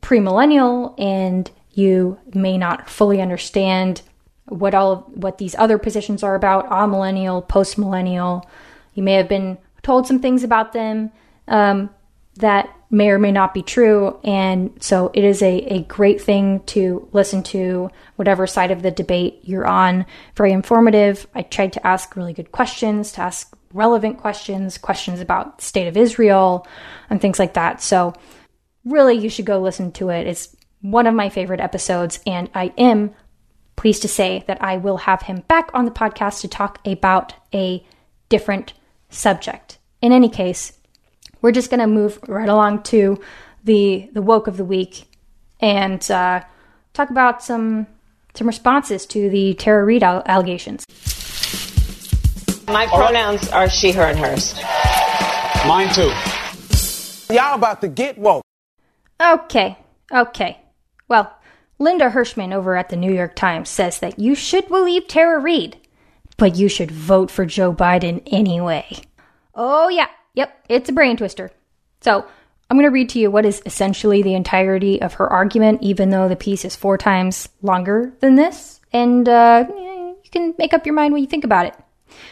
premillennial and you may not fully understand what all of, what these other positions are about amillennial post-millennial you may have been told some things about them um, that may or may not be true. And so it is a, a great thing to listen to whatever side of the debate you're on. Very informative. I tried to ask really good questions to ask relevant questions questions about state of israel and things like that. So really you should go listen to it. It's one of my favorite episodes and i am pleased to say that I will have him back on the podcast to talk about a different subject. In any case, we're just going to move right along to the the woke of the week and uh, talk about some some responses to the Tara Reade allegations. My pronouns are she, her, and hers. Mine too. Y'all about to get woke. Okay, okay. Well, Linda Hirshman over at the New York Times says that you should believe Tara Reade, but you should vote for Joe Biden anyway. Oh, yeah, yep, it's a brain twister. So, I'm going to read to you what is essentially the entirety of her argument, even though the piece is four times longer than this. And uh, you can make up your mind when you think about it.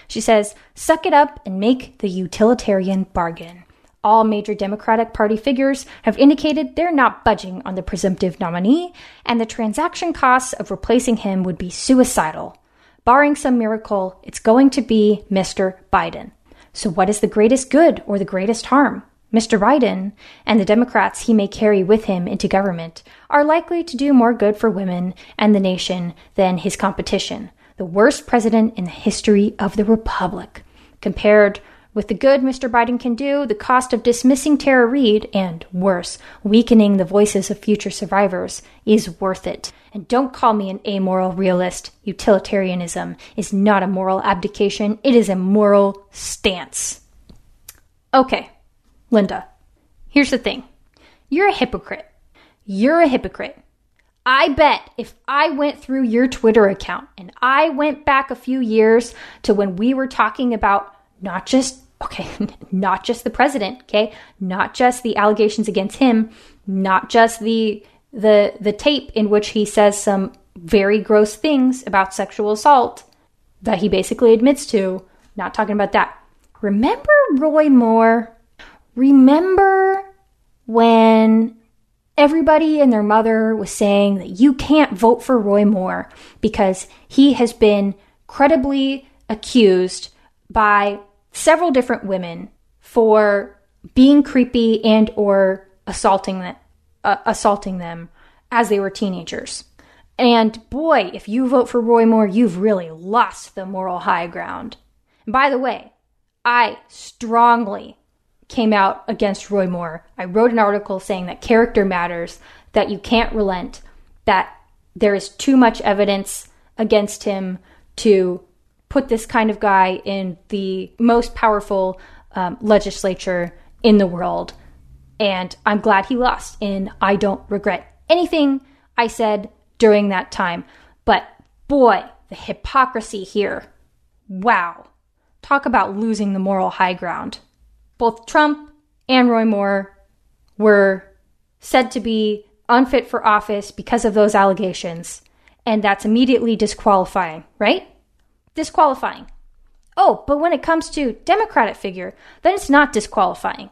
She says, Suck it up and make the utilitarian bargain. All major Democratic Party figures have indicated they're not budging on the presumptive nominee, and the transaction costs of replacing him would be suicidal. Barring some miracle, it's going to be Mr. Biden. So, what is the greatest good or the greatest harm? Mr. Biden and the Democrats he may carry with him into government are likely to do more good for women and the nation than his competition, the worst president in the history of the Republic. Compared with the good Mr. Biden can do, the cost of dismissing Tara Reade, and worse, weakening the voices of future survivors, is worth it. And don't call me an amoral realist. Utilitarianism is not a moral abdication, it is a moral stance. Okay, Linda, here's the thing you're a hypocrite. You're a hypocrite. I bet if I went through your Twitter account and I went back a few years to when we were talking about not just okay, [LAUGHS] not just the president, okay? Not just the allegations against him, not just the the the tape in which he says some very gross things about sexual assault that he basically admits to. Not talking about that. Remember Roy Moore? Remember when everybody and their mother was saying that you can't vote for Roy Moore because he has been credibly accused by several different women for being creepy and or assaulting them, uh, assaulting them as they were teenagers. And boy, if you vote for Roy Moore, you've really lost the moral high ground. And by the way, I strongly came out against Roy Moore. I wrote an article saying that character matters, that you can't relent, that there is too much evidence against him to put this kind of guy in the most powerful um, legislature in the world. And I'm glad he lost. And I don't regret anything I said during that time. But boy, the hypocrisy here. Wow. Talk about losing the moral high ground. Both Trump and Roy Moore were said to be unfit for office because of those allegations. And that's immediately disqualifying, right? disqualifying. Oh, but when it comes to Democratic figure, then it's not disqualifying.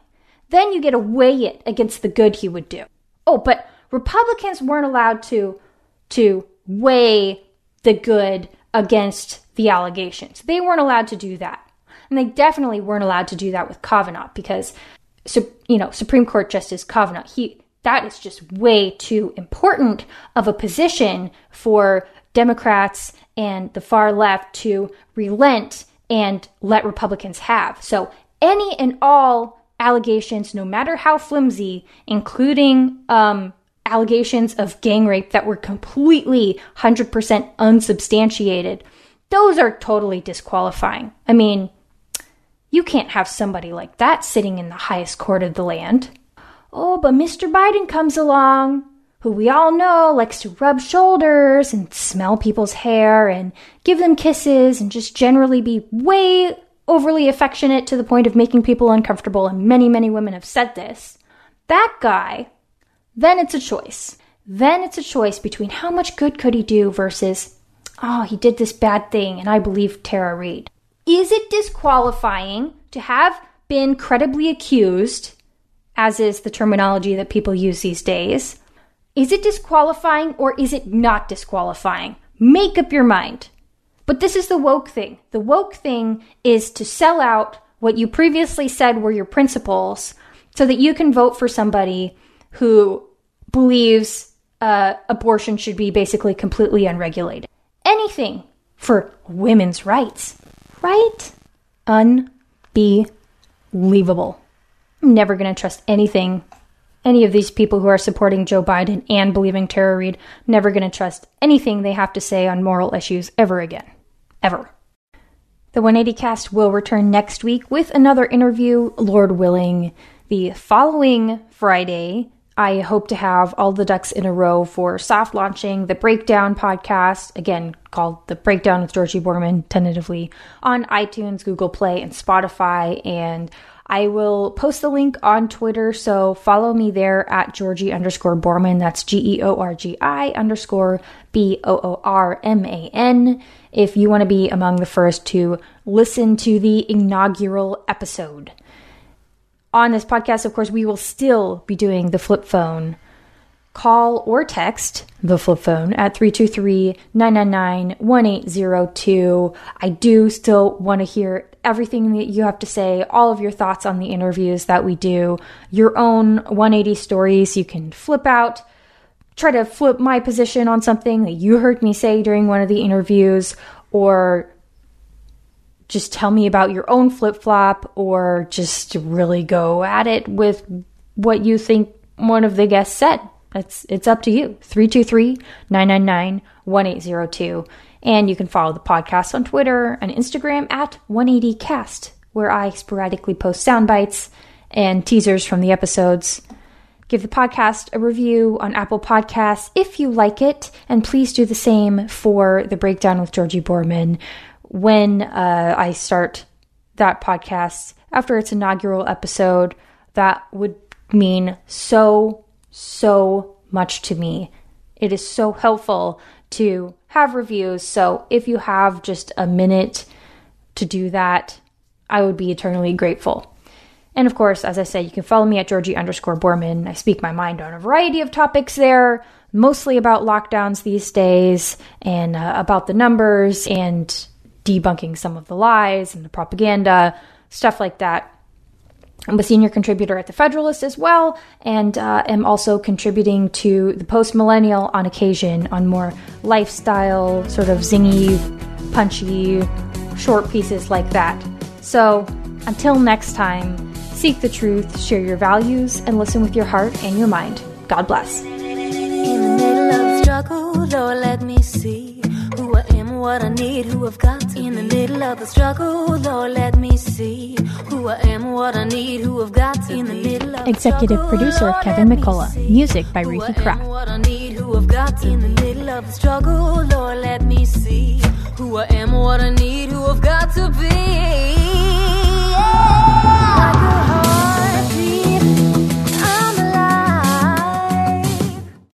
Then you get to weigh it against the good he would do. Oh, but Republicans weren't allowed to to weigh the good against the allegations. They weren't allowed to do that. And they definitely weren't allowed to do that with Kavanaugh because, you know, Supreme Court Justice Kavanaugh, he, that is just way too important of a position for Democrats and the far left to relent and let Republicans have. So any and all allegations, no matter how flimsy, including um, allegations of gang rape that were completely 100% unsubstantiated, those are totally disqualifying. I mean, you can't have somebody like that sitting in the highest court of the land. Oh, but Mr. Biden comes along, who we all know likes to rub shoulders and smell people's hair and give them kisses and just generally be way overly affectionate to the point of making people uncomfortable, and many, many women have said this. That guy, then it's a choice. Then it's a choice between how much good could he do versus, oh, he did this bad thing and I believe Tara Reade. Is it disqualifying to have been credibly accused, as is the terminology that people use these days? Is it disqualifying or is it not disqualifying? Make up your mind. But this is the woke thing. The woke thing is to sell out what you previously said were your principles so that you can vote for somebody who believes uh, abortion should be basically completely unregulated. Anything for women's rights, right? Unbelievable. I'm never going to trust anything any of these people who are supporting Joe Biden and believing Tara Reade, never going to trust anything they have to say on moral issues ever again ever. The 180 cast will return next week with another interview, Lord willing. The following Friday, I hope to have all the ducks in a row for soft launching the Breakdown podcast, again called The Breakdown with Georgi Boorman, tentatively on iTunes, Google Play, and Spotify. And I will post the link on Twitter, so follow me there at Georgi underscore Boorman. That's G E O R G I underscore B O O R M A N. If you want to be among the first to listen to the inaugural episode. On this podcast, of course, we will still be doing the flip phone call or text the flip phone at 323-999-1802. I do still want to hear everything that you have to say, all of your thoughts on the interviews that we do, your own 180 stories you can flip out, try to flip my position on something that you heard me say during one of the interviews, or just tell me about your own flip flop, or just really go at it with what you think one of the guests said. It's, it's up to you. 323 999 1802. And you can follow the podcast on Twitter and Instagram at 180cast, where I sporadically post sound bites and teasers from the episodes. Give the podcast a review on Apple Podcasts if you like it, and please do the same for the breakdown with Georgi Boorman when uh, I start that podcast after its inaugural episode. That would mean so, so much to me. It is so helpful to have reviews. So if you have just a minute to do that, I would be eternally grateful. And of course, as I said, you can follow me at Georgi underscore Boorman. I speak my mind on a variety of topics there, mostly about lockdowns these days and uh, about the numbers and debunking some of the lies and the propaganda, stuff like that. I'm a senior contributor at the Federalist as well, and uh, am also contributing to the Post Millennial on occasion on more lifestyle, sort of zingy, punchy, short pieces like that. So, until next time, seek the truth, share your values, and listen with your heart and your mind. God bless. In the middle of struggle, Lord, let me see who I am, what I need, who I've got. In the middle of the struggle, Lord, let me see who I am, what I need, who I've got. In the middle of Executive producer Kevin McCullough. Music by Ruthie Kraft. What I need, who I've got. In the middle of the struggle, Lord, let me see who I am, what I need, who I've got to be.